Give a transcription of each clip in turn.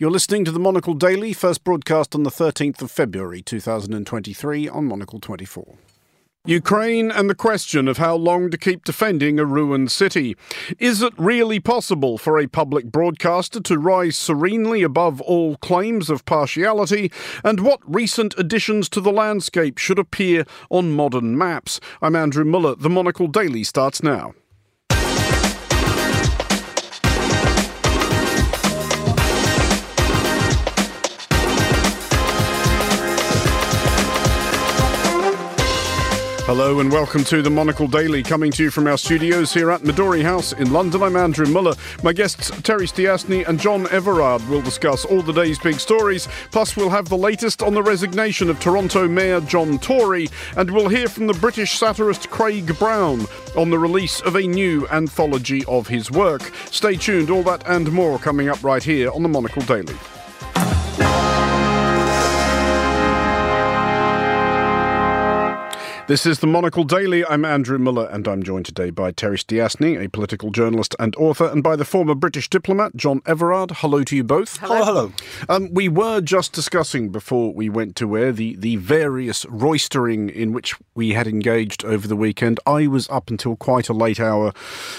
You're listening to the Monocle Daily, first broadcast on the 13th of February 2023 on Monocle 24. Ukraine and the question of how long to keep defending a ruined city. Is it really possible for a public broadcaster to rise serenely above all claims of partiality? And what recent additions to the landscape should appear on modern maps? I'm Andrew Mueller. The Monocle Daily starts now. Hello and welcome to the Monocle Daily, coming to you from our studios here at Midori House in London. I'm Andrew Mueller. My guests Terry Stiasny and John Everard will discuss all the day's big stories. Plus, we'll have the latest on the resignation of Toronto Mayor John Tory, and we'll hear from the British satirist Craig Brown on the release of a new anthology of his work. Stay tuned, all that and more coming up right here on the Monocle Daily. This is the Monocle Daily. I'm Andrew Mueller, and I'm joined today by Terry Stiasny, a political journalist and author, and by the former British diplomat John Everard. Hello to you both. Hello, hello. Um, we were just discussing before we went to air the, the various roistering in which we had engaged over the weekend. I was up until quite a late hour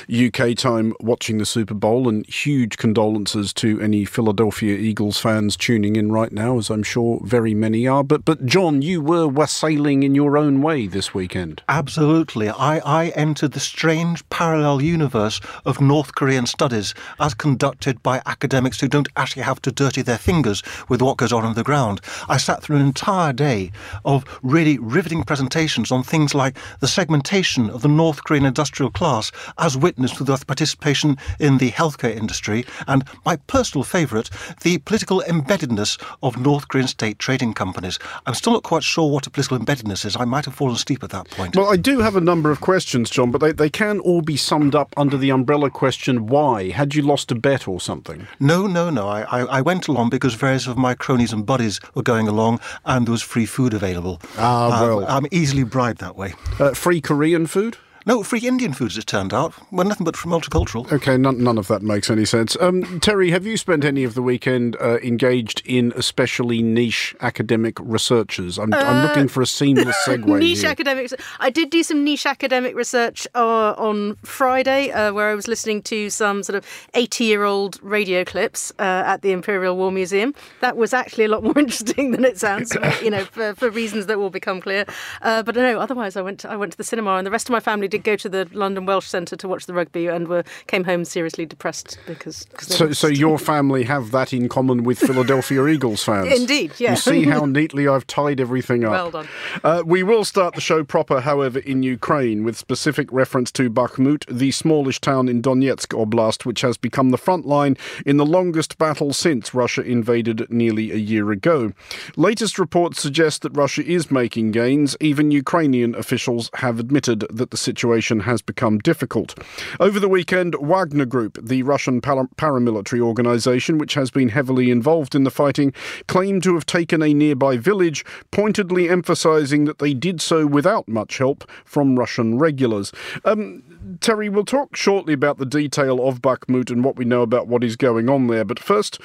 UK time watching the Super Bowl, and huge condolences to any Philadelphia Eagles fans tuning in right now, as I'm sure very many are. But but John, you were wassailing in your own way this this weekend. Absolutely. I, I entered the strange parallel universe of North Korean studies as conducted by academics who don't actually have to dirty their fingers with what goes on on the ground. I sat through an entire day of really riveting presentations on things like the segmentation of the North Korean industrial class as witnessed through the participation in the healthcare industry, and my personal favourite, the political embeddedness of North Korean state trading companies. I'm still not quite sure what a political embeddedness is. I might have fallen asleep at that point. Well, I do have a number of questions, John, but they, they can all be summed up under the umbrella question why? Had you lost a bet or something? No, no, no. I, I, I went along because various of my cronies and buddies were going along and there was free food available. Ah, well. I'm easily bribed that way. Uh, free Korean food? No, free Indian food, as it turned out. Well, nothing but from multicultural. Okay, none, none of that makes any sense. Um, Terry, have you spent any of the weekend uh, engaged in especially niche academic researches? I'm, uh, I'm looking for a seamless segue. niche here. academics. I did do some niche academic research uh, on Friday, uh, where I was listening to some sort of 80 year old radio clips uh, at the Imperial War Museum. That was actually a lot more interesting than it sounds, you know, for, for, reasons that will become clear. Uh, but no, otherwise, I went to, I went to the cinema, and the rest of my family did go to the London Welsh Centre to watch the rugby and were came home seriously depressed because. so, so your family have that in common with Philadelphia Eagles fans. Indeed, yeah. You see how neatly I've tied everything up. Well done. Uh, we will start the show proper, however, in Ukraine with specific reference to Bakhmut, the smallish town in Donetsk Oblast, which has become the front line in the longest battle since Russia invaded nearly a year ago. Latest reports suggest that Russia is making gains. Even Ukrainian officials have admitted that the situation has become difficult. Over the weekend, Wagner Group, the Russian paramilitary organization which has been heavily involved in the fighting, claimed to have taken a nearby village, pointedly emphasizing that they did so without much help from Russian regulars. Um, Terry, we'll talk shortly about the detail of Bakhmut and what we know about what is going on there, but first,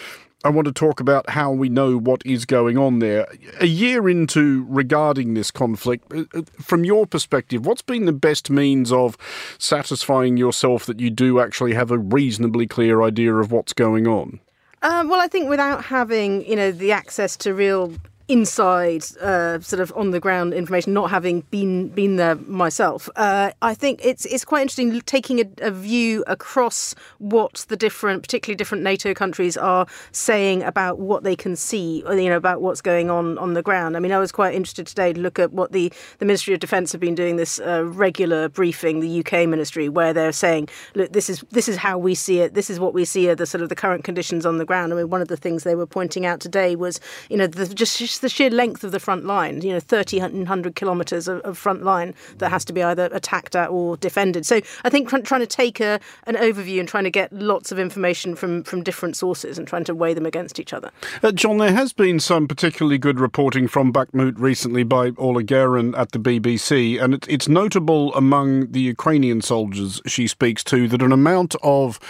I want to talk about how we know what is going on there. A year into regarding this conflict, uh, uh, from your perspective, what's been the best means of satisfying yourself that you do actually have a reasonably clear idea of what's going on? Um, well, I think without having, you know, the access to real inside uh, sort of on the ground information, not having been been there myself. Uh, I think it's it's quite interesting taking a, a, view across what the different, particularly different NATO countries, are saying about what they can see, you know, about what's going on on the ground. I mean, I was quite interested today to look at what the the Ministry of Defence have been doing this uh, regular briefing, the UK Ministry, where they're saying, look, this is this is how we see it. This is what we see are the sort of the current conditions on the ground. I mean, one of the things they were pointing out today was, you know, the, just just the sheer length of the front line, you know, 1,300 kilometres of, of, front line that has to be either attacked at or defended. So I think trying to take a, an overview and trying to get lots of information from, from different sources and trying to weigh them against each other. Uh, John, there has been some particularly good reporting from Bakhmut recently by Orla Guerin at the BBC, and it, it's notable among the Ukrainian soldiers she speaks to that an amount of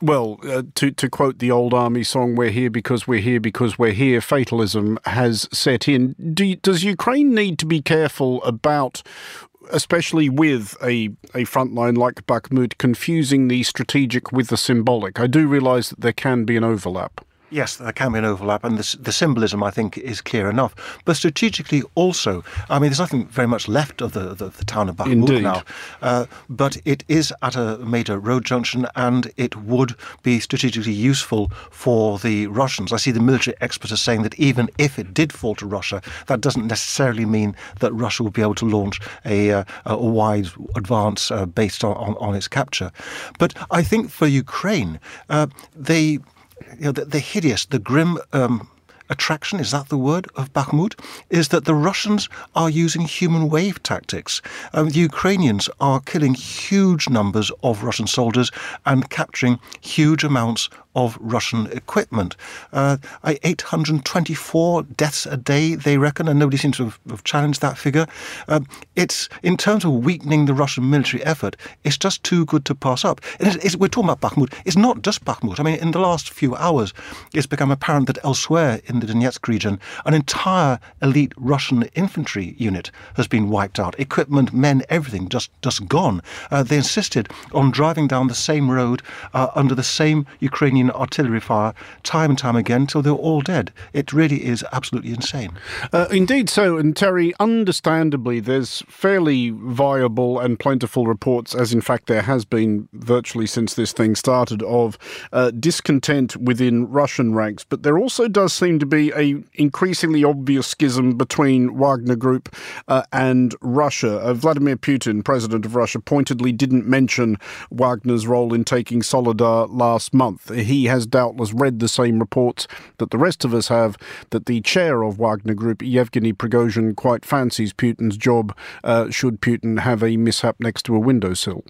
well, uh, to to quote the old army song, "We're here because we're here because we're here." Fatalism has set in. Do, does Ukraine need to be careful about especially with a, a front line like Bakhmut, confusing the strategic with the symbolic. I do realise that there can be an overlap. Yes, there can be an overlap, and the, the, symbolism, I think, is clear enough. But strategically, also, I mean, there's nothing very much left of the, the, the town of Bakhmut Indeed. now, uh, but it is at a major road junction, and it would be strategically useful for the Russians. I see the military experts are saying that even if it did fall to Russia, that doesn't necessarily mean that Russia would be able to launch a, uh, a wide advance uh, based on, on, on, its capture. But I think for Ukraine, uh, they you know, the, the hideous, the grim um, attraction, is that the word, of Bakhmut, is that the Russians are using human wave tactics. Um, the Ukrainians are killing huge numbers of Russian soldiers and capturing huge amounts of Russian equipment. Uh, 824 deaths a day, they reckon, and nobody seems to have, have challenged that figure. Uh, it's in terms of weakening the Russian military effort, it's just too good to pass up. It's, it's, we're talking about Bakhmut. It's not just Bakhmut. I mean, in the last few hours, it's become apparent that elsewhere in the Donetsk region, an entire elite Russian infantry unit has been wiped out. Equipment, men, everything just just gone. Uh, they insisted on driving down the same road uh, under the same Ukrainian artillery fire time and time again till they're all dead. It really is absolutely insane. Uh, indeed so. And Terry, understandably, there's fairly viable and plentiful reports, as in fact there has been virtually since this thing started, of uh, discontent within Russian ranks. But there also does seem to be a increasingly obvious schism between Wagner Group uh, and Russia. Uh, Vladimir Putin, president of Russia, pointedly didn't mention Wagner's role in taking Soledar last month he has doubtless read the same reports that the rest of us have that the chair of Wagner Group, Yevgeny Prigozhin, quite fancies Putin's job uh, should Putin have a mishap next to a windowsill.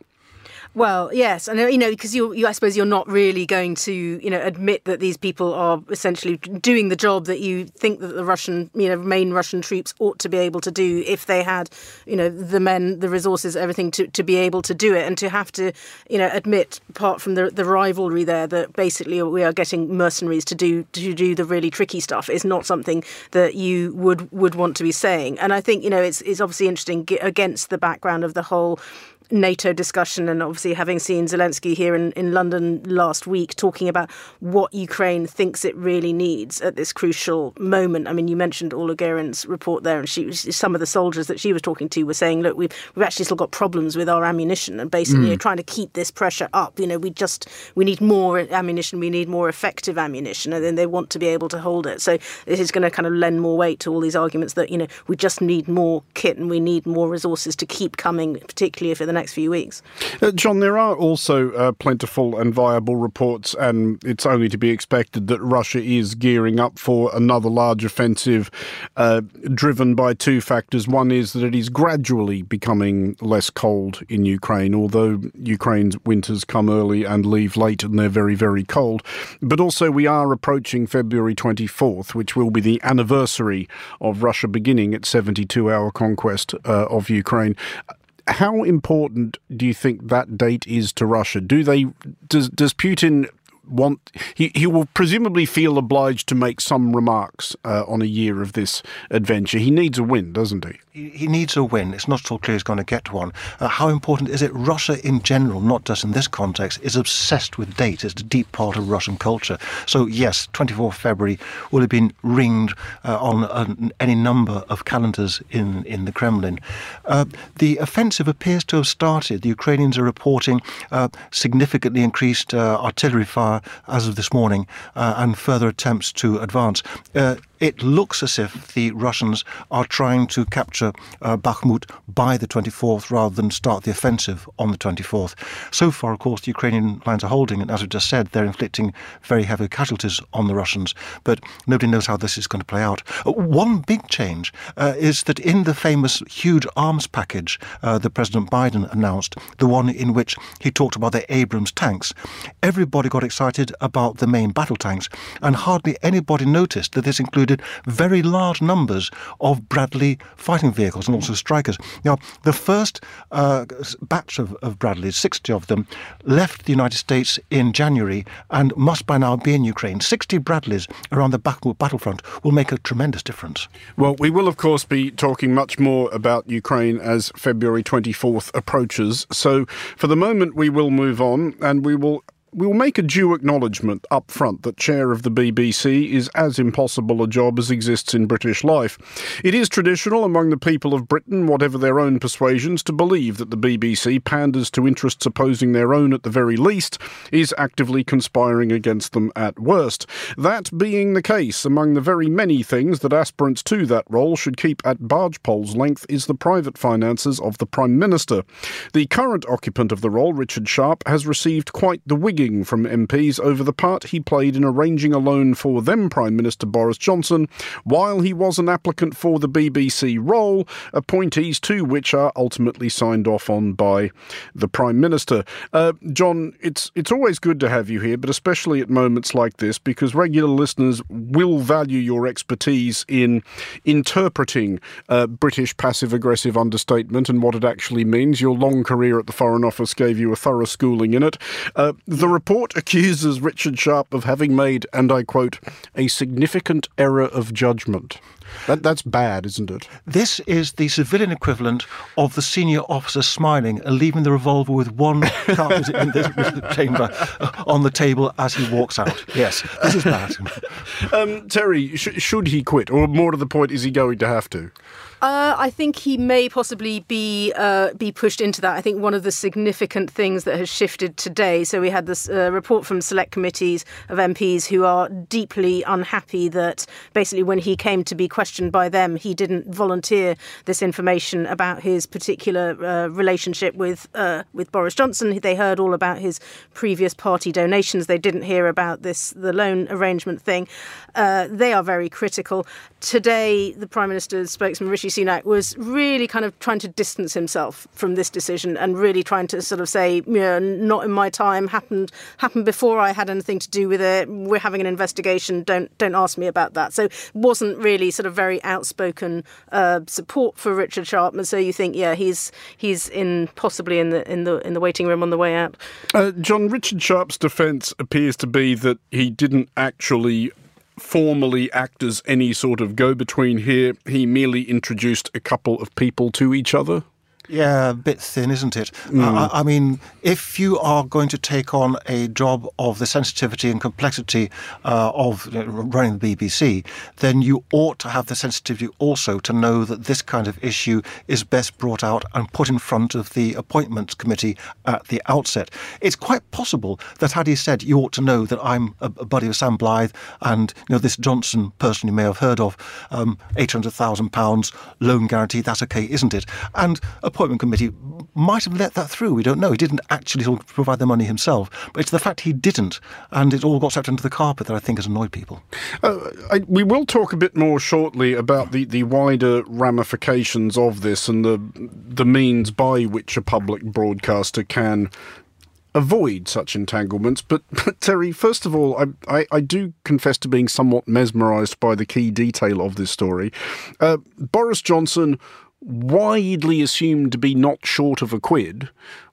Well, yes, and uh, you know because you, you, I suppose you're not really going to, you know, admit that these people are essentially doing the job that you think that the Russian, you know, main Russian troops ought to be able to do if they had, you know, the men, the resources, everything to, to be able to do it, and to have to, you know, admit apart from the the rivalry there that basically we are getting mercenaries to do to do the really tricky stuff is not something that you would would want to be saying. And I think you know it's it's obviously interesting against the background of the whole NATO discussion, and obviously having seen Zelensky here in, in London last week talking about what Ukraine thinks it really needs at this crucial moment. I mean, you mentioned Orla Guerin's report there, and she some of the soldiers that she was talking to were saying, "Look, we've we've actually still got problems with our ammunition, and basically mm. trying to keep this pressure up. You know, we just we need more ammunition, we need more effective ammunition, and then they want to be able to hold it. So this is going to kind of lend more weight to all these arguments that you know we just need more kit and we need more resources to keep coming, particularly for the next few weeks. Uh, John, there are also uh, plentiful and viable reports, and it's only to be expected that Russia is gearing up for another large offensive uh, driven by two factors. One is that it is gradually becoming less cold in Ukraine, although Ukraine's winters come early and leave late, and they're very, very cold. But also, we are approaching February 24th, which will be the anniversary of Russia beginning its 72 hour conquest uh, of Ukraine how important do you think that date is to Russia? Do they does does Putin want he, he will presumably feel obliged to make some remarks uh, on a year of this adventure. He needs a win, doesn't he? He, needs a win. It's not so clear he's going to get one. Uh, how important is it? Russia in general, not just in this context, is obsessed with dates. It's a deep part of Russian culture. So yes, 24th February will have been ringed uh, on uh, any number of calendars in in the Kremlin. Uh, the offensive appears to have started. The Ukrainians are reporting uh, significantly increased artillery fire as of this morning uh, and further attempts to advance. It looks as if the Russians are trying to capture uh, Bakhmut by the 24th rather than start the offensive on the 24th. So far, of course, the Ukrainian lines are holding, and as we just said, they're inflicting very heavy casualties on the Russians. But nobody knows how this is going to play out. Uh, one big change uh, is that in the famous huge arms package uh, that President Biden announced, the one in which he talked about the Abrams tanks, everybody got excited about the main battle tanks, and hardly anybody noticed that this included very large numbers of Bradley fighting vehicles and also Strykers. Now, the first uh, batch of, of Bradleys, 60 of them, left the United States in January and must by now be in Ukraine. 60 Bradleys around the battlefront will make a tremendous difference. Well, we will, of course, be talking much more about Ukraine as February 24th approaches. So for the moment, we will move on and we will we will make a due acknowledgement up front that chair of the BBC is as impossible a job as exists in British life. It is traditional among the people of Britain, whatever their own persuasions, to believe that the BBC panders to interests opposing their own at the very least, is actively conspiring against them at worst. That being the case, among the very many things that aspirants to that role should keep at barge pole's length is the private finances of the Prime Minister. The current occupant of the role, Richard Sharp, has received quite the wig from MPs over the part he played in arranging a loan for then Prime Minister Boris Johnson while he was an applicant for the BBC role, appointees to which are ultimately signed off on by the Prime Minister. Uh, John, it's it's always good to have you here, but especially at moments like this because regular listeners will value your expertise in interpreting uh, British passive aggressive understatement and what it actually means. Your long career at the Foreign Office gave you a thorough schooling in it. Uh, the report accuses Richard Sharp of having made, and I quote, a significant error of judgment. That, that's bad, isn't it? This is the civilian equivalent of the senior officer smiling and leaving the revolver with one cartridge in this chamber uh, on the table as he walks out. Yes, this is bad. Um, Terry, sh- should he quit? Or more to the point, is he going to have to? Uh, I think he may possibly be uh, be pushed into that. I think one of the significant things that has shifted today. So we had this uh, report from select committees of MPs who are deeply unhappy that basically when he came to be questioned by them, he didn't volunteer this information about his particular uh, relationship with uh, with Boris Johnson. They heard all about his previous party donations. They didn't hear about this the loan arrangement thing. Uh, they are very critical. Today, the Prime Minister's spokesman Rishi Sunak was really kind of trying to distance himself from this decision and really trying to sort of say, you know, not in my time, happened happened before I had anything to do with it. We're having an investigation. Don't don't ask me about that. So wasn't really sort of very outspoken uh, support for Richard Sharp. And so you think, yeah, he's he's in possibly in the in the in the waiting room on the way out. Uh, John Richard Sharp's defence appears to be that he didn't actually formally act as any sort of go between here. He merely introduced a couple of people to each other. Yeah, a bit thin, isn't it? Mm. I, I, mean, if you are going to take on a job of the sensitivity and complexity uh, of running the BBC, then you ought to have the sensitivity also to know that this kind of issue is best brought out and put in front of the appointments committee at the outset. It's quite possible that had he said, "You ought to know that I'm a, buddy of Sam Blyth and you know this Johnson person you may have heard of, um, eight hundred thousand pounds loan guarantee. That's okay, isn't it?" And appointment committee might have let that through. We don't know. He didn't actually provide the money himself. But it's the fact he didn't, and it all got swept under the carpet that I think has annoyed people. Uh, I, we will talk a bit more shortly about the, the wider ramifications of this and the the means by which a public broadcaster can avoid such entanglements. But, but, Terry, first of all, I, I, I, do confess to being somewhat mesmerised by the key detail of this story. Uh, Boris Johnson widely assumed to be not short of a quid.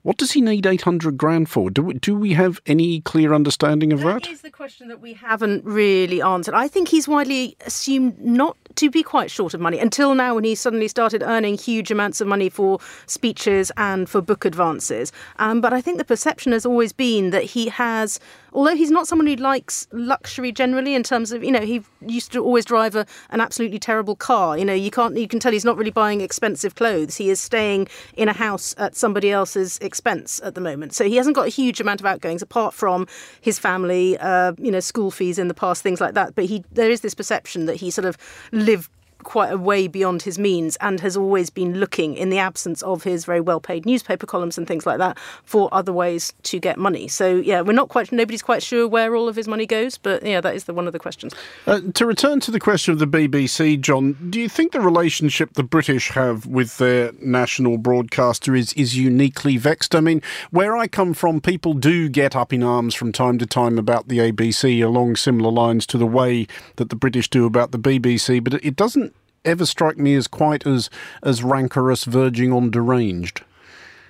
What does he need 800 grand for? Do we, do we have any clear understanding of that? That is the question that we haven't really answered. I think he's widely assumed not to be quite short of money until now when he suddenly started earning huge amounts of money for speeches and for book advances. Um, but I think the perception has always been that he has, although he's not someone who likes luxury generally in terms of, you know, he used to always drive a, an absolutely terrible car. You know, you can't, you can tell he's not really buying expensive clothes. He is staying in a house at somebody else's expense at the moment. So he hasn't got a huge amount of outgoings apart from his family, uh, you know, school fees in the past, things like that. But he, there is this perception that he sort of lived quite a way beyond his means and has always been looking, in the absence of his very well paid newspaper columns and things like that, for other ways to get money. So, yeah, we're not quite, nobody's quite sure where all of his money goes, but yeah, that is the, one of the questions. Uh, to return to the question of the BBC, John, do you think the relationship the British have with their national broadcaster is, is uniquely vexed? I mean, where I come from, people do get up in arms from time to time about the ABC along similar lines to the way that the British do about the BBC, but it doesn't ever strike me as quite as as rancorous, verging on deranged.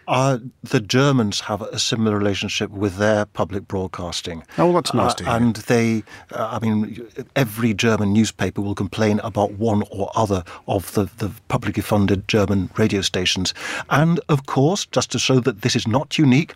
Uh, the Germans have a similar relationship with their public broadcasting. Oh, that's nice uh, to hear. And they, uh, I mean, every German newspaper will complain about one or other of the, the publicly funded German radio stations. And of course, just to show that this is not unique,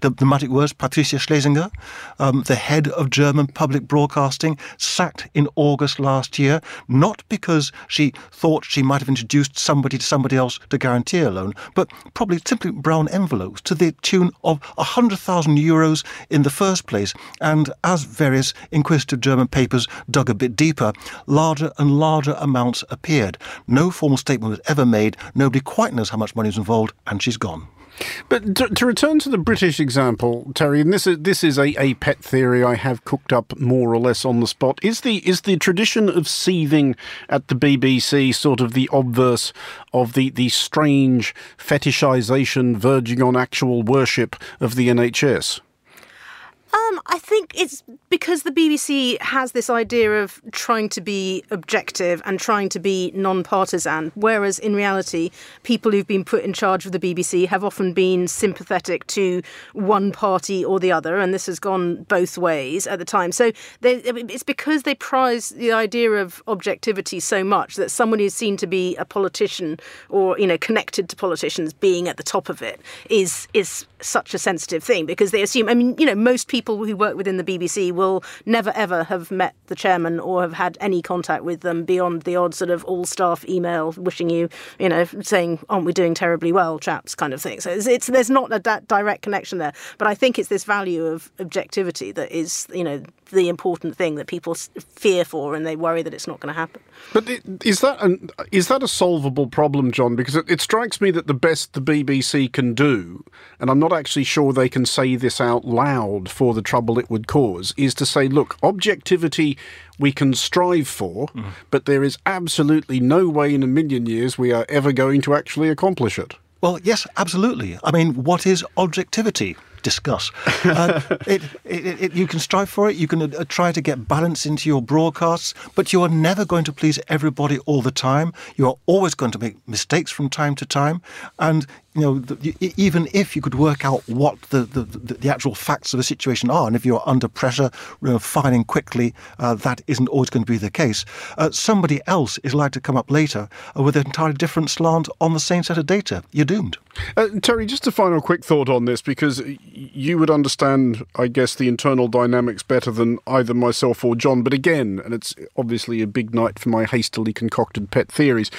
the, the magic words Patricia Schlesinger, um, the head of German public broadcasting, sacked in August last year, not because she thought she might have introduced somebody to somebody else to guarantee a loan, but probably simply brown envelopes to the tune of 100,000 euros in the first place. And as various inquisitive German papers dug a bit deeper, larger and larger amounts appeared. No formal statement was ever made. Nobody quite knows how much money is involved, and she's gone. But to, to, return to the British example, Terry, and this is this is a, a pet theory I have cooked up more or less on the spot. Is the is the tradition of seething at the BBC sort of the obverse of the, the strange fetishization verging on actual worship of the NHS? Um, I think it's because the BBC has this idea of trying to be objective and trying to be non-partisan, whereas in reality, people who've been put in charge of the BBC have often been sympathetic to one party or the other, and this has gone both ways at the time. So they, it's because they prize the idea of objectivity so much that someone who's seen to be a politician or you know connected to politicians being at the top of it is is such a sensitive thing because they assume. I mean, you know, most people who work within the BBC will never ever have met the chairman or have had any contact with them beyond the odd sort of all staff email wishing you, you know, saying, aren't we doing terribly well, chaps, kind of thing. So it's, it's there's not a direct connection there. But I think it's this value of objectivity that is, you know, the important thing that people fear for and they worry that it's not going to happen. But is that an, is that a solvable problem, John? Because it, it, strikes me that the best the BBC can do, and I'm not actually sure they can say this out loud for the trouble it would cause, is to say, look, objectivity we can strive for, mm. but there is absolutely no way in a million years we are ever going to actually accomplish it. Well, yes, absolutely. I mean, what is objectivity? discuss. Uh, it, it, it, you can strive for it. You can uh, try to get balance into your broadcasts, but you are never going to please everybody all the time. You are always going to make mistakes from time to time, and you know, the, even if you could work out what the, the, the, actual facts of the situation are, and if you're under pressure, you know, quickly, uh, that isn't always going to be the case. Uh, somebody else is likely to come up later uh, with an entirely different slant on the same set of data. You're doomed. Uh, Terry, just a final quick thought on this, because you would understand, I guess, the internal dynamics better than either myself or John. But again, and it's obviously a big night for my hastily concocted pet theories,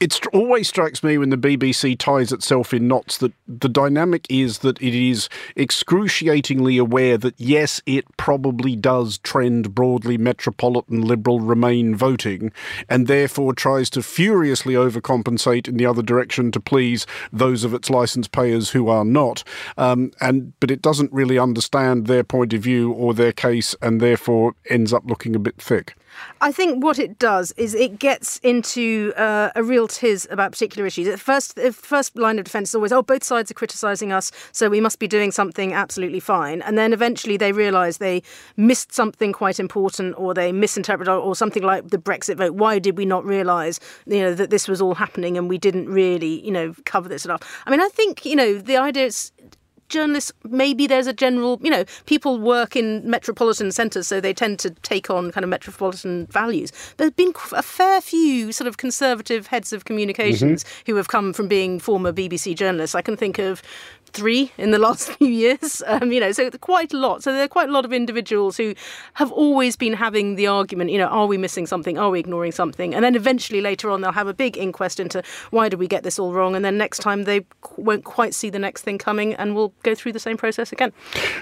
it always strikes me when the BBC ties itself in knots that the dynamic is that it is excruciatingly aware that yes, it probably does trend broadly metropolitan liberal Remain voting, and therefore tries to furiously overcompensate in the other direction to please those of its license payers who are not. Um, and but it doesn't really understand their point of view or their case, and therefore ends up looking a bit thick. I think what it does is it gets into uh, a real tiz about particular issues. At first, the first line of defence is always, oh, both sides are criticising us, so we must be doing something absolutely fine. And then eventually they realise they missed something quite important, or they misinterpreted, or something like the Brexit vote. Why did we not realise, you know, that this was all happening and we didn't really, you know, cover this enough? I mean, I think, you know, the idea is journalists, maybe there's a general, you know, people work in metropolitan centres, so they tend to take on kind of metropolitan values. There's been a fair few sort of conservative heads of communications mm-hmm. who have come from being former BBC journalists. I can think of three in the last few years. Um, you know, so quite a lot. So there are quite a lot of individuals who have always been having the argument. You know, are we missing something? Are we ignoring something? And then eventually later on they'll have a big inquest into why did we get this all wrong, and then next time they won't quite see the next thing coming, and we'll go through the same process again.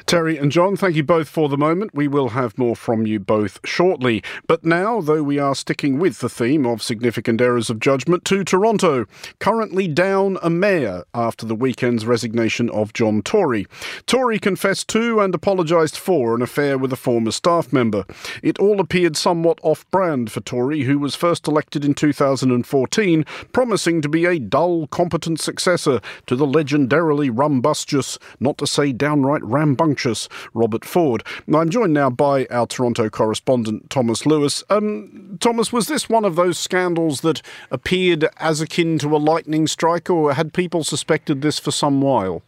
Terry and John, thank you both for the moment. We will have more from you both shortly. But now, though we are sticking with the theme of significant errors of judgment, to Toronto, currently down a mayor after the weekend's resignation of John Tory. Tory confessed to and apologised for an affair with a former staff member. It all appeared somewhat off brand for Tory, who was first elected in 2014, promising to be a dull, competent successor to the legendarily rumbustious, not to say downright rambunctious, Robert Ford. I'm joined now by our Toronto correspondent, Thomas Lewis. Um, Thomas, was this one of those scandals that appeared as akin to a lightning strike, or had people suspected this for some while?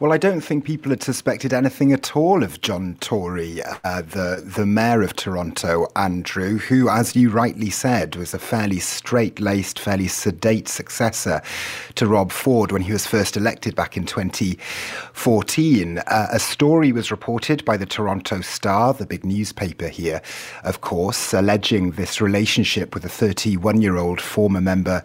Well, I don't think people had suspected anything at all of John Tory, uh, the the mayor of Toronto, Andrew, who, as you rightly said, was a fairly straight-laced, fairly sedate successor to Rob Ford when he was first elected back in 2014. Uh, a story was reported by the Toronto Star, the big newspaper here, of course, alleging this relationship with a 31-year-old former member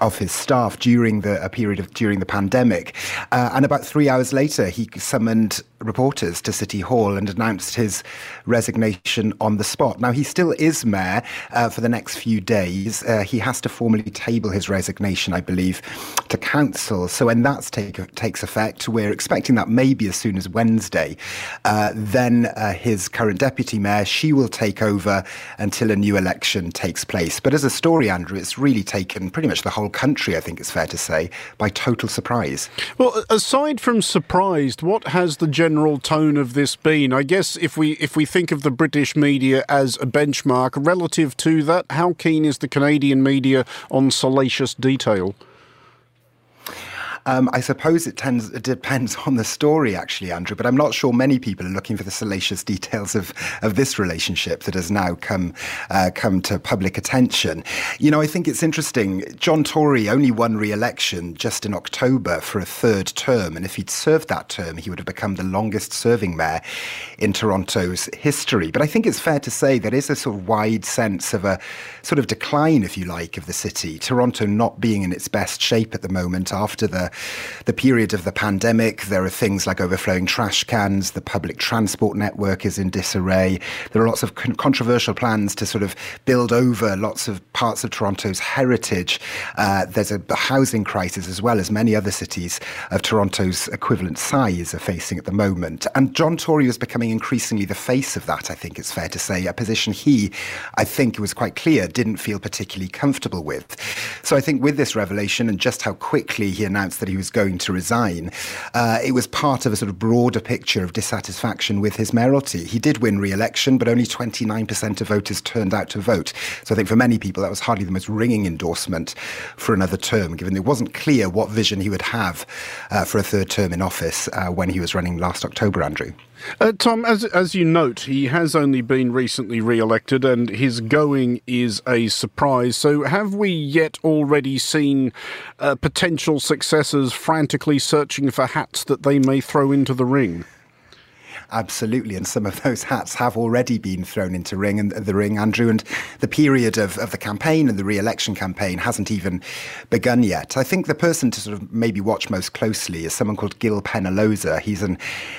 of his staff during the a period of during the pandemic. Uh, and about three hours later, he summoned reporters to City Hall and announced his resignation on the spot. Now, he still is mayor uh, for the next few days. Uh, he has to formally table his resignation, I believe, to council. So when that take, takes effect, we're expecting that maybe as soon as Wednesday. Uh, then uh, his current deputy mayor, she will take over until a new election takes place. But as a story, Andrew, it's really taken pretty much the whole country, I think it's fair to say, by total surprise. Well, aside from surprised, what has the general general tone of this been? I guess if we if we think of the British media as a benchmark relative to that, how keen is the Canadian media on salacious detail? Um, I suppose it, tends, it depends on the story, actually, Andrew, but I'm not sure many people are looking for the salacious details of, of this relationship that has now come, uh, come to public attention. You know, I think it's interesting. John Tory only won re election just in October for a third term, and if he'd served that term, he would have become the longest serving mayor in Toronto's history. But I think it's fair to say there is a sort of wide sense of a sort of decline, if you like, of the city. Toronto not being in its best shape at the moment after the the period of the pandemic. There are things like overflowing trash cans. The public transport network is in disarray. There are lots of con- controversial plans to sort of build over lots of parts of Toronto's heritage. Uh, there's a housing crisis as well as many other cities of Toronto's equivalent size are facing at the moment. And John Tory was becoming increasingly the face of that, I think it's fair to say, a position he, I think it was quite clear, didn't feel particularly comfortable with. So I think with this revelation and just how quickly he announced that he was going to resign, uh, it was part of a sort of broader picture of dissatisfaction with his mayoralty. He did win re-election, but only 29% of voters turned out to vote. So I think for many people that was hardly the most ringing endorsement for another term, given it wasn't clear what vision he would have uh, for a third term in office uh, when he was running last October, Andrew. Uh, Tom, as as you note, he has only been recently re-elected, and his going is a surprise. So, have we yet already seen uh, potential successors frantically searching for hats that they may throw into the ring? Absolutely, and some of those hats have already been thrown into ring and the ring, Andrew. And the period of, of the campaign and the re-election campaign hasn't even begun yet. I think the person to sort of maybe watch most closely is someone called Gil Penalosa. He's an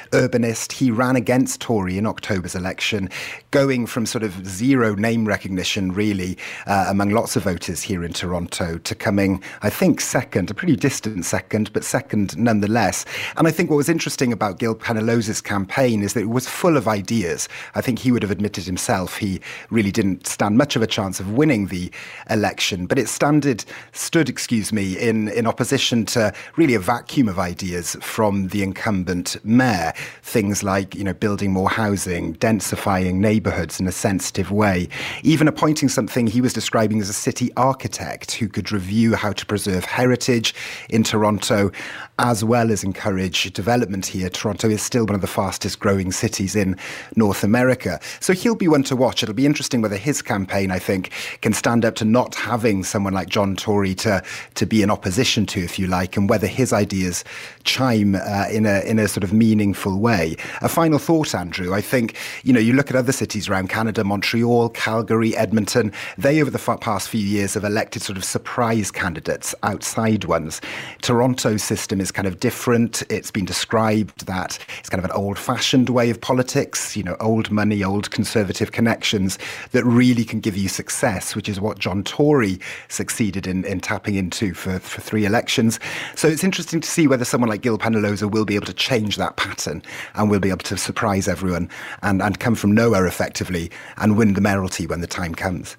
urbanist. He ran against Tory in October's election, going from sort of zero name recognition, really, uh, among lots of voters here in Toronto, to coming, I think, second, a pretty distant second, but second nonetheless. And I think what was interesting about Gil Penalosa's campaign is that it was full of ideas. I think he would have admitted himself he really didn't stand much of a chance of winning the election, but it standed, stood, excuse me, in, in opposition to really a vacuum of ideas from the incumbent mayor. Things like, you know, building more housing, densifying neighbourhoods in a sensitive way, even appointing something he was describing as a city architect who could review how to preserve heritage in Toronto as well as encourage development here. Toronto is still one of the fastest growing cities in North America. So he'll be one to watch. It'll be interesting whether his campaign, I think, can stand up to not having someone like John Tory to, to be in opposition to, if you like, and whether his ideas chime uh, in, a, in a sort of meaningful way. A final thought, Andrew. I think, you know, you look at other cities around Canada, Montreal, Calgary, Edmonton, they over the past few years have elected sort of surprise candidates, outside ones. Toronto's system is kind of different. It's been described that it's kind of an old fashioned way of politics, you know, old money, old conservative connections that really can give you success, which is what John Tory succeeded in, in tapping into for, for three elections. So it's interesting to see whether someone like Gil Penalosa will be able to change that pattern and will be able to surprise everyone and, and come from nowhere effectively and win the mayoralty when the time comes.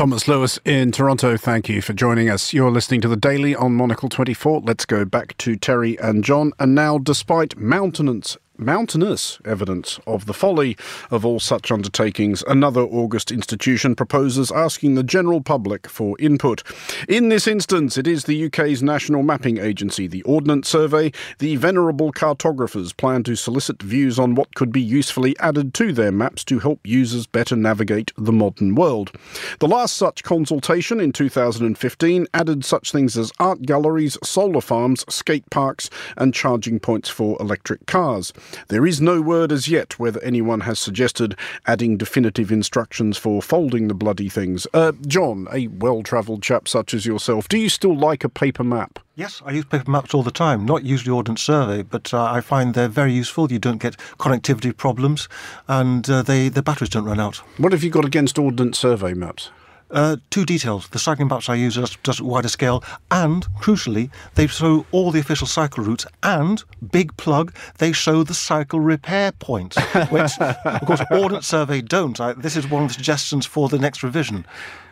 Thomas Lewis in Toronto, thank you for joining us. You're listening to the Daily on Monocle 24. Let's go back to Terry and John. And now, despite mountainous mountainous evidence of the folly of all such undertakings, another August institution proposes asking the general public for input. In this instance, it is the UK's National Mapping Agency, the Ordnance Survey. The venerable cartographers plan to solicit views on what could be usefully added to their maps to help users better navigate the modern world. The last such consultation in 2015 added such things as art galleries, solar farms, skate parks, and charging points for electric cars. There is no word as yet whether anyone has suggested adding definitive instructions for folding the bloody things. Uh, John, a well travelled chap such as yourself, do you still like a paper map? Yes, I use paper maps all the time, not usually Ordnance Survey, but uh, I find they're very useful. You don't get connectivity problems and uh, they, the batteries don't run out. What have you got against Ordnance Survey maps? Uh, two details. The cycling maps I use are just wider scale, and crucially, they show all the official cycle routes. And big plug, they show the cycle repair points, which, of course, Ordnance Survey don't. I, this is one of the suggestions for the next revision.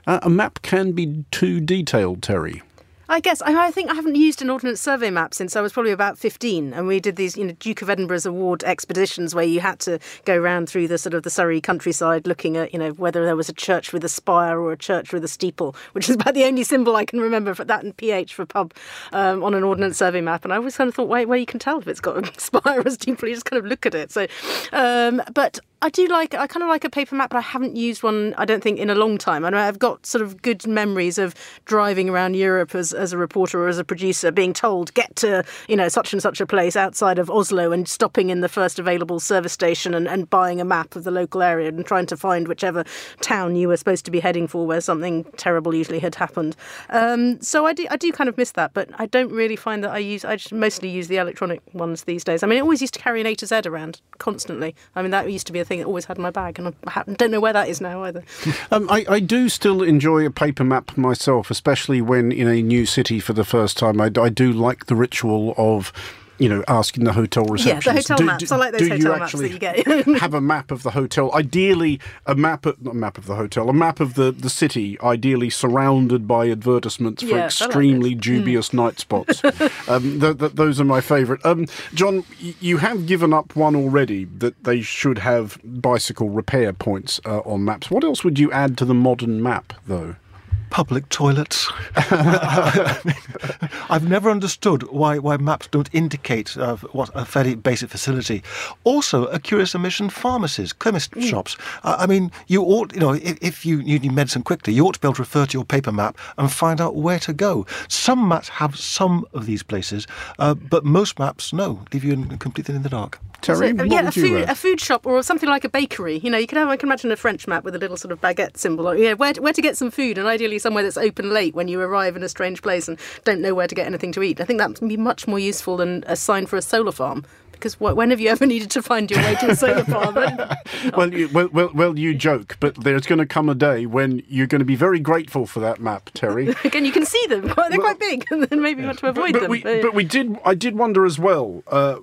Uh, a map can be too detailed, Terry. I guess I, I, think I haven't used an Ordnance Survey map since I was probably about 15, and we did these, you know, Duke of Edinburgh's award expeditions where you had to go around through the sort of the Surrey countryside, looking at, you know, whether there was a church with a spire or a church with a steeple, which is about the only symbol I can remember for that and PH for pub um, on an Ordnance Survey map. And I always kind of thought, wait, well, you can tell if it's got a spire or a steeple. You just kind of look at it. So, um, but I do like, I kind of like a paper map, but I haven't used one, I don't think, in a long time. I know I've got sort of good memories of driving around Europe as, as a reporter or as a producer, being told, get to, you know, such and such a place outside of Oslo and stopping in the first available service station and, and buying a map of the local area and trying to find whichever town you were supposed to be heading for where something terrible usually had happened. Um, so I do, I do kind of miss that, but I don't really find that I use, I mostly use the electronic ones these days. I mean, I always used to carry an A to Z around constantly. I mean, that used to be a thing that always had in my bag, and I don't know where that is now either. um, I, I, do still enjoy a paper map myself, especially when in a new city for the first time. I, I do like the ritual of you know, asking the hotel receptionist. Yeah, the hotel do, maps. Do, I like those hotel maps that you get. have a map of the hotel. Ideally, a map of, not a map of the hotel, a map of the, the city. Ideally, surrounded by advertisements for yeah, extremely like dubious mm. night spots. um, th- th- those are my favourite. Um, John, you have given up one already that they should have bicycle repair points uh, on maps. What else would you add to the modern map, though? Public toilets. I've never understood why, why maps don't indicate uh, what a fairly basic facility. Also, a curious omission: pharmacies, chemist mm. shops. Uh, I mean, you ought, you know, if, if, you, you need medicine quickly, you ought to be able to refer to your paper map and find out where to go. Some maps have some of these places, uh, but most maps no, leave you in, completely in the dark. Terry, so, yeah, a food, a food shop or something like a bakery. You know, you can have, I can imagine a French map with a little sort of baguette symbol. You know, where, where to get some food, and ideally somewhere that's open late when you arrive in a strange place and don't know where to get anything to eat. I think that would be much more useful than a sign for a solar farm because when have you ever needed to find your way to a solar farm? well, you, well, well, well, you joke, but there's going to come a day when you're going to be very grateful for that map, Terry. Again, you can see them; they're well, quite big, and then maybe you want to avoid but, but them. We, but we did. I did wonder as well. Uh,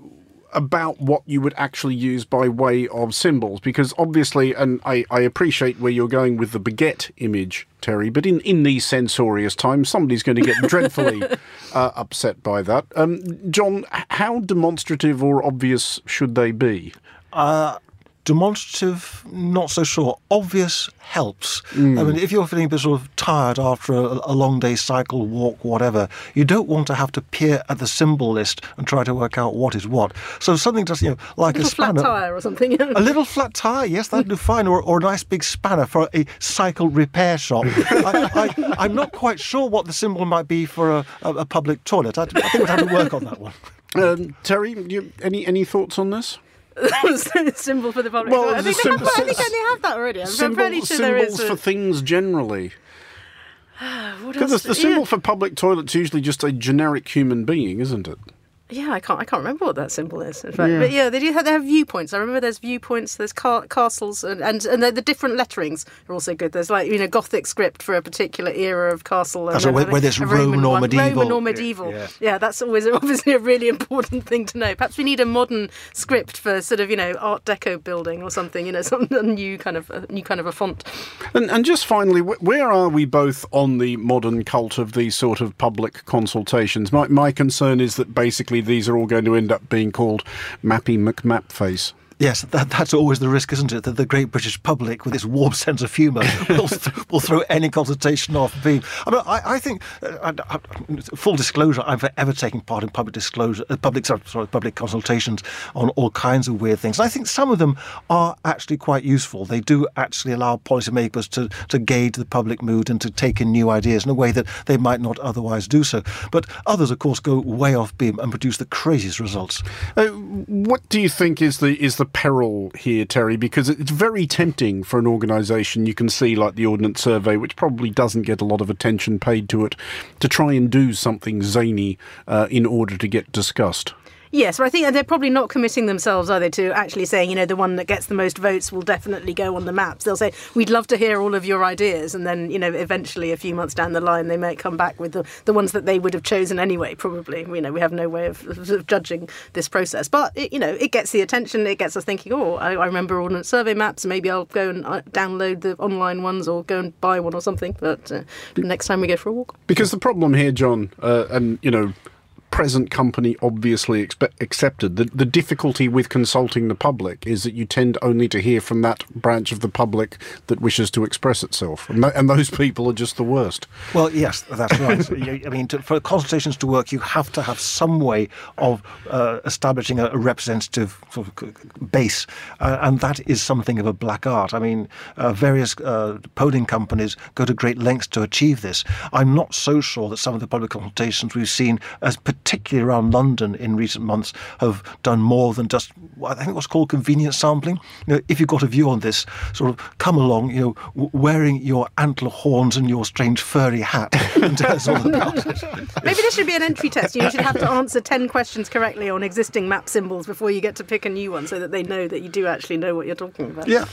about what you would actually use by way of symbols because obviously and I, I appreciate where you're going with the baguette image terry but in, in these censorious times somebody's going to get dreadfully uh, upset by that. Um, john how demonstrative or obvious should they be? Uh, demonstrative, not so sure. Obvious helps. Mm. I mean, if you're feeling a bit sort of tired after a, a, long day cycle, walk, whatever, you don't want to have to peer at the symbol list and try to work out what is what. So something just, you know, like a, a spanner. flat tyre or something. a little flat tyre, yes, that'd do fine. Or, or a nice big spanner for a cycle repair shop. I, am not quite sure what the symbol might be for a, a, a public toilet. I, I think we'd have to work on that one. Um, Terry, you, any any thoughts on this? symbol for the public. Well, I, think symbol, have, I think they have that already. I'm symbol, fairly sure there is. Symbols for things generally. Because the, the symbol yeah. for public toilets is usually just a generic human being, isn't it? Yeah, I can't. I can't remember what that symbol is. In fact, yeah. but yeah, they do have. They have viewpoints. I remember there's viewpoints. There's car, castles, and and, and the, the, different letterings are also good. There's like you know Gothic script for a particular era of castle. And where, where there's Roman, Roman or medieval. Roman or medieval. Yeah, yeah. yeah, that's always obviously a really important thing to know. Perhaps we need a modern script for sort of you know Art Deco building or something. You know, some a new kind of a new kind of a font. And and just finally, where are we both on the modern cult of these sort of public consultations? My my concern is that basically these are all going to end up being called Mappy McMapface. Yes, that, that's always the risk, isn't it? That the great British public, with its warm sense of humour, will, th- will throw any consultation off beam. I mean, I, I think, uh, I, I, full disclosure, I'm forever taking part in public disclosure, uh, public sorry, sorry, public consultations on all kinds of weird things. And I think some of them are actually quite useful. They do actually allow policymakers to, to gauge the public mood and to take in new ideas in a way that they might not otherwise do so. But others, of course, go way off beam and produce the craziest results. Uh, what do you think is the is the peril here, Terry? Because it's very tempting for an organisation you can see like the Ordnance Survey, which probably doesn't get a lot of attention paid to it, to try and do something zany uh, in order to get discussed. Yes, but I think they're probably not committing themselves, are they, to actually saying, you know, the one that gets the most votes will definitely go on the maps. They'll say, we'd love to hear all of your ideas. And then, you know, eventually a few months down the line, they may come back with the, the ones that they would have chosen anyway, probably. You know, we have no way of, of judging this process. But, it, you know, it gets the attention. It gets us thinking, oh, I, I remember Ordnance Survey maps. Maybe I'll go and uh, download the online ones or go and buy one or something. But uh, next time we go for a walk. Because the problem here, John, uh, and, you know, present company obviously expe- accepted. The, the difficulty with consulting the public is that you tend only to hear from that branch of the public that wishes to express itself. And, th- and those people are just the worst. Well, yes, that's right. I mean, to, for consultations to work, you have to have some way of uh, establishing a, a, representative sort of base. Uh, and that is something of a black art. I mean, uh, various uh, polling companies go to great lengths to achieve this. I'm not so sure that some of the public consultations we've seen as particularly around London in recent months, have done more than just I think what's called convenience sampling. You know, if you've got a view on this, sort of come along, you know, w- wearing your antler horns and your strange furry hat, and tell us all about it. Maybe this should be an entry test. You should have to answer ten questions correctly on existing map symbols before you get to pick a new one, so that they know that you do actually know what you're talking about. Yeah.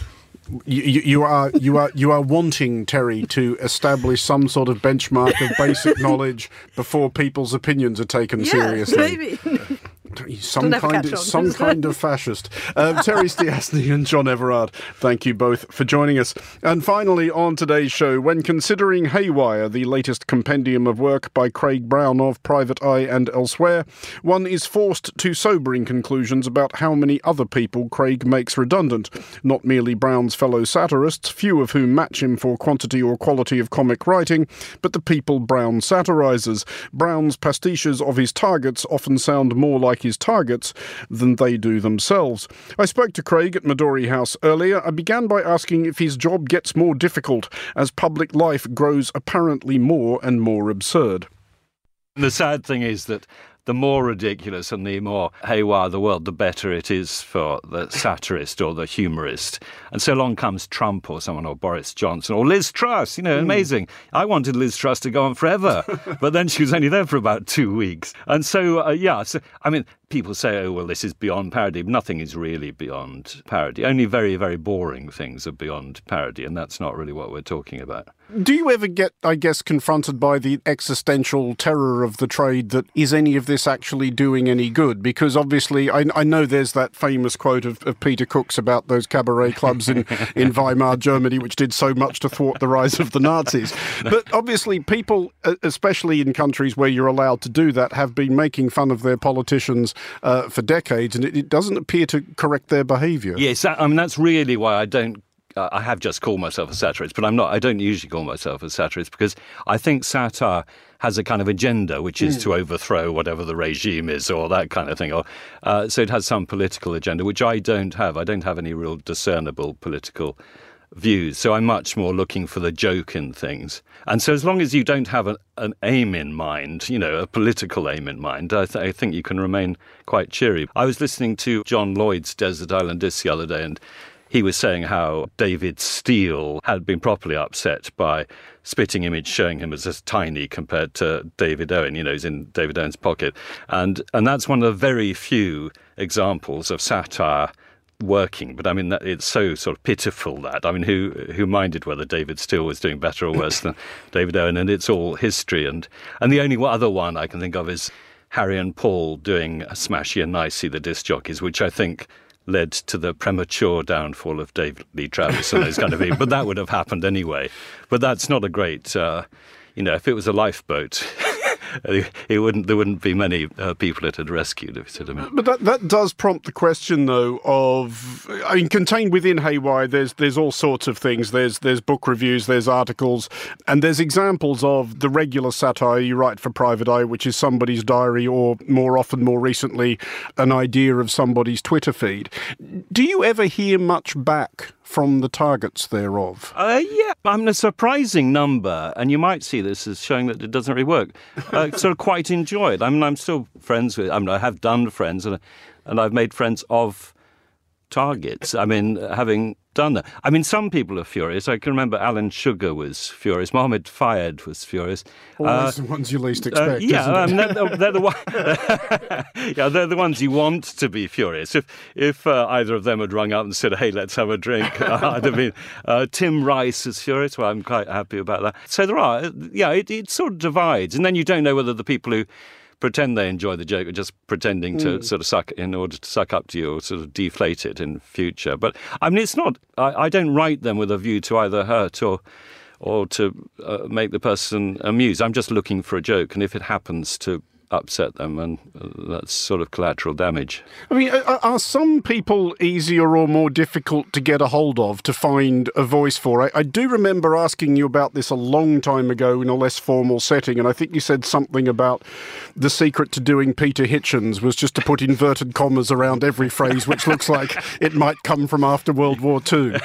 You, you, are you are you are wanting Terry to establish some sort of benchmark of basic knowledge before people's opinions are taken yeah, seriously. Maybe. Some kind of, some kind of fascist. Uh, Terry Stiasny and John Everard, thank you both for joining us. And finally, on today's show, when considering Haywire, the latest compendium of work by Craig Brown of Private Eye and elsewhere, one is forced to sobering conclusions about how many other people Craig makes redundant. Not merely Brown's fellow satirists, few of whom match him for quantity or quality of comic writing, but the people Brown satirises. Brown's pastiches of his targets often sound more like his targets than they do themselves. I spoke to Craig at Midori House earlier. I began by asking if his job gets more difficult as public life grows apparently more and more absurd. The sad thing is that the more ridiculous and the more haywire the world, the better it is for the satirist or the humorist. And so along comes Trump or someone, or Boris Johnson, or Liz Truss. You know, mm. amazing. I wanted Liz Truss to go on forever, but then she was only there for about two weeks. And so, uh, yeah, so I mean, people say, oh, well, this is beyond parody. Nothing is really beyond parody. Only very, very boring things are beyond parody, and that's not really what we're talking about. Do you ever get, I guess, confronted by the existential terror of the trade that is any of this actually doing any good? Because obviously, I, I know there's that famous quote of, of, Peter Cook's about those cabaret clubs in, in Weimar, Germany, which did so much to thwart the rise of the Nazis. But obviously, people, especially in countries where you're allowed to do that, have been making fun of their politicians uh, for decades, and it, it, doesn't appear to correct their behaviour. Yes, I mean that's really why I don't. Uh, I have just called myself a satirist, but I'm not. I don't usually call myself a satirist because I think satire has a kind of agenda, which is mm. to overthrow whatever the regime is, or that kind of thing. Or uh, so it has some political agenda, which I don't have. I don't have any real discernible political views. So I'm much more looking for the joke in things. And so as long as you don't have an, an aim in mind, you know, a political aim in mind, I, th- I, think you can remain quite cheery. I was listening to John Lloyd's Desert Island Disc the other day, and he was saying how David Steel had been properly upset by spitting image showing him as tiny compared to David Owen, you know, he's in David Owen's pocket. And and that's one of the very few examples of satire working. But I mean, that, it's so sort of pitiful that I mean, who who minded whether David Steel was doing better or worse than David Owen? And it's all history. And and the only other one I can think of is Harry and Paul doing Smashie and Nicey, the disc jockeys, which I think led to the premature downfall of David Lee Travis and those kind of people. But that would have happened anyway. But that's not a great, uh, you know, if it was a lifeboat. It wouldn't there wouldn't be many uh, people it had rescued if you see But that that does prompt the question though of I mean contained within Haywire there's there's all sorts of things. There's there's book reviews, there's articles, and there's examples of the regular satire you write for Private Eye, which is somebody's diary or more often more recently an idea of somebody's Twitter feed. Do you ever hear much back from the targets thereof? Uh, yeah, I mean, a surprising number, and you might see this as showing that it doesn't really work. Uh, sort of quite enjoy it. I mean, I'm still friends with, I mean, I have done friends, and, and I've made friends of targets. I mean, having done that. I mean, some people are furious. I can remember Alan Sugar was furious. Mohammed Fayed was furious. Always uh, the ones you least uh, expect. Uh, yeah, um, they're, they're, the one, yeah, they're the ones you want to be furious. If if uh, either of them had rung up and said, "Hey, let's have a drink," I'd have been. Uh, Tim Rice is furious. Well, I'm quite happy about that. So there are, yeah, it, it sort of divides, and then you don't know whether the people who pretend they enjoy the joke are just pretending to mm. sort of suck in order to suck up to you or sort of deflate it in future. But I mean, it's not. I, I don't write them with a view to either hurt or or to uh, make the person amused. I'm just looking for a joke, and if it happens to upset them, and uh, that's sort of collateral damage. I mean, are some people easier or more difficult to get a hold of to find a voice for? I, I, do remember asking you about this a long time ago in a less formal setting, and I think you said something about the secret to doing Peter Hitchens was just to put inverted commas around every phrase, which looks like it might come from after World War II.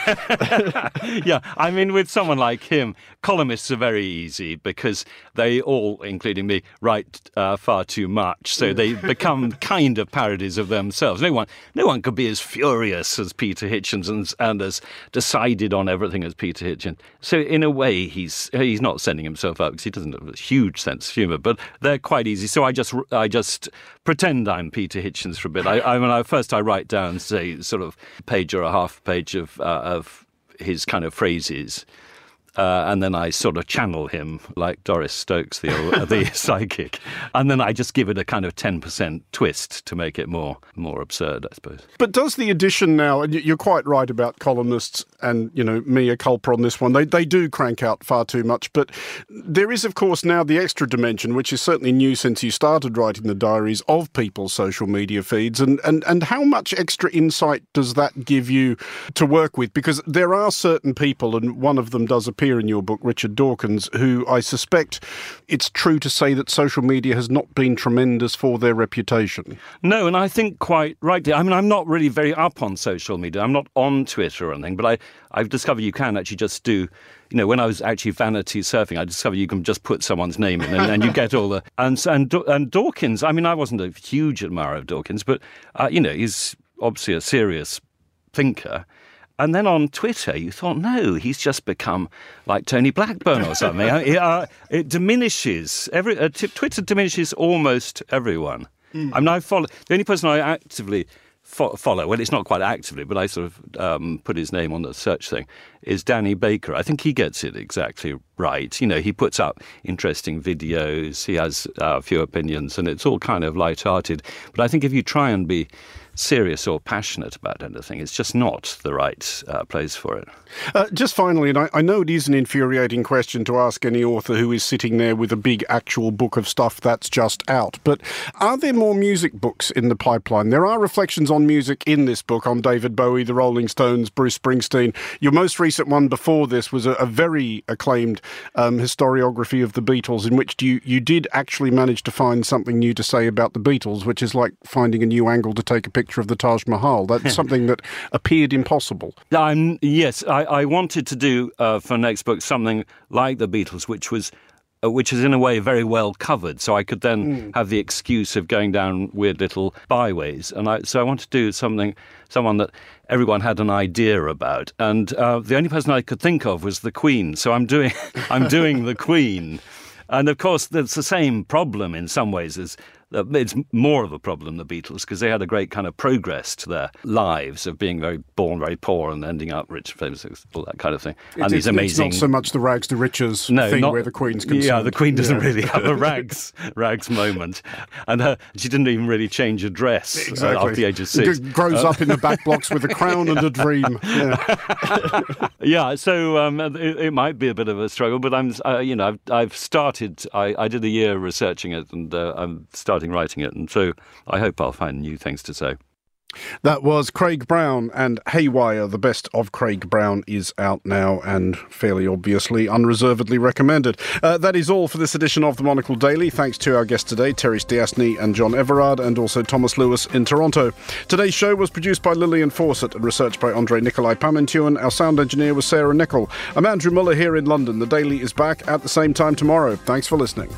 yeah, I mean, with someone like him, columnists are very easy because they all, including me, write uh, far far too much, so they become kind of parodies of themselves. No one, no one could be as furious as Peter Hitchens and, and as decided on everything as Peter Hitchens. So in a way, he's he's not sending himself up because he doesn't have a huge sense of humour. But they're quite easy. So I just I just pretend I'm Peter Hitchens for a bit. I, I mean, I, first I write down say sort of page or a half page of uh, of his kind of phrases uh, and then I sort of channel him like Doris Stokes, the the psychic, and then I just give it a kind of ten percent twist to make it more more absurd, I suppose. But does the edition now? And you're quite right about columnists, and you know me a culprit on this one. They they do crank out far too much, but there is of course now the extra dimension, which is certainly new since you started writing the diaries of people's social media feeds, and and and how much extra insight does that give you to work with? Because there are certain people, and one of them does appear appear in your book, Richard Dawkins, who I suspect it's true to say that social media has not been tremendous for their reputation. No, and I think quite rightly. I mean, I'm not really very up on social media. I'm not on Twitter or anything, but I, I've discovered you can actually just do you know, when I was actually vanity surfing, I discovered you can just put someone's name in and, and you get all the. And, and, and Dawkins, I mean, I wasn't a huge admirer of Dawkins, but, uh, you know, he's obviously a serious thinker. And then on Twitter, you thought, no, he's just become like Tony Blackburn or something. it, uh, it, diminishes every uh, t- Twitter diminishes almost everyone. Mm. I mean, I follow the only person I actively fo- follow. Well, it's not quite actively, but I sort of um, put his name on the search thing. Is Danny Baker? I think he gets it exactly right. You know, he puts up interesting videos. He has uh, a few opinions, and it's all kind of light-hearted. But I think if you try and be serious or passionate about anything. It's just not the right uh, place for it. Uh, just finally, and I, I, know it is an infuriating question to ask any author who is sitting there with a big actual book of stuff that's just out, but are there more music books in the pipeline? There are reflections on music in this book on David Bowie, the Rolling Stones, Bruce Springsteen. Your most recent one before this was a, a very acclaimed um, historiography of the Beatles, in which you, you did actually manage to find something new to say about the Beatles, which is like finding a new angle to take a picture of the Taj Mahal. That's something that appeared impossible. Um, yes, I, I, wanted to do uh, for next book something like the Beatles, which was uh, which is in a way very well covered. So I could then mm. have the excuse of going down weird little byways. And I, so I wanted to do something, someone that everyone had an idea about. And uh, the only person I could think of was the Queen. So I'm doing, I'm doing the Queen. And of course, it's the same problem in some ways as it's more of a problem, the Beatles, because they had a great kind of progress to their lives of being very born very poor and ending up rich, famous, all that kind of thing. And it's, these amazing. It's not so much the rags to riches no, thing not, where the Queen's concerned. Yeah, the Queen doesn't yeah. really have a rags rags moment, and her, she didn't even really change her dress uh, exactly. after the age of six. grows uh, up in the back blocks with a crown and a dream. Yeah, yeah so um, it, it, might be a bit of a struggle, but I'm, uh, you know, I've, I've started. I, I, did a year researching it, and uh, I'm starting starting writing it, and so I hope I'll find new things to say. That was Craig Brown and Haywire. The best of Craig Brown is out now and fairly obviously unreservedly recommended. Uh, that is all for this edition of the Monocle Daily. Thanks to our guests today, Terry Stiasny and John Everard, and also Thomas Lewis in Toronto. Today's show was produced by Lillian Fawcett and researched by Andre Nikolai Pamintuan. Our sound engineer was Sarah Nichol. I'm Andrew Mueller here in London. The Daily is back at the same time tomorrow. Thanks for listening.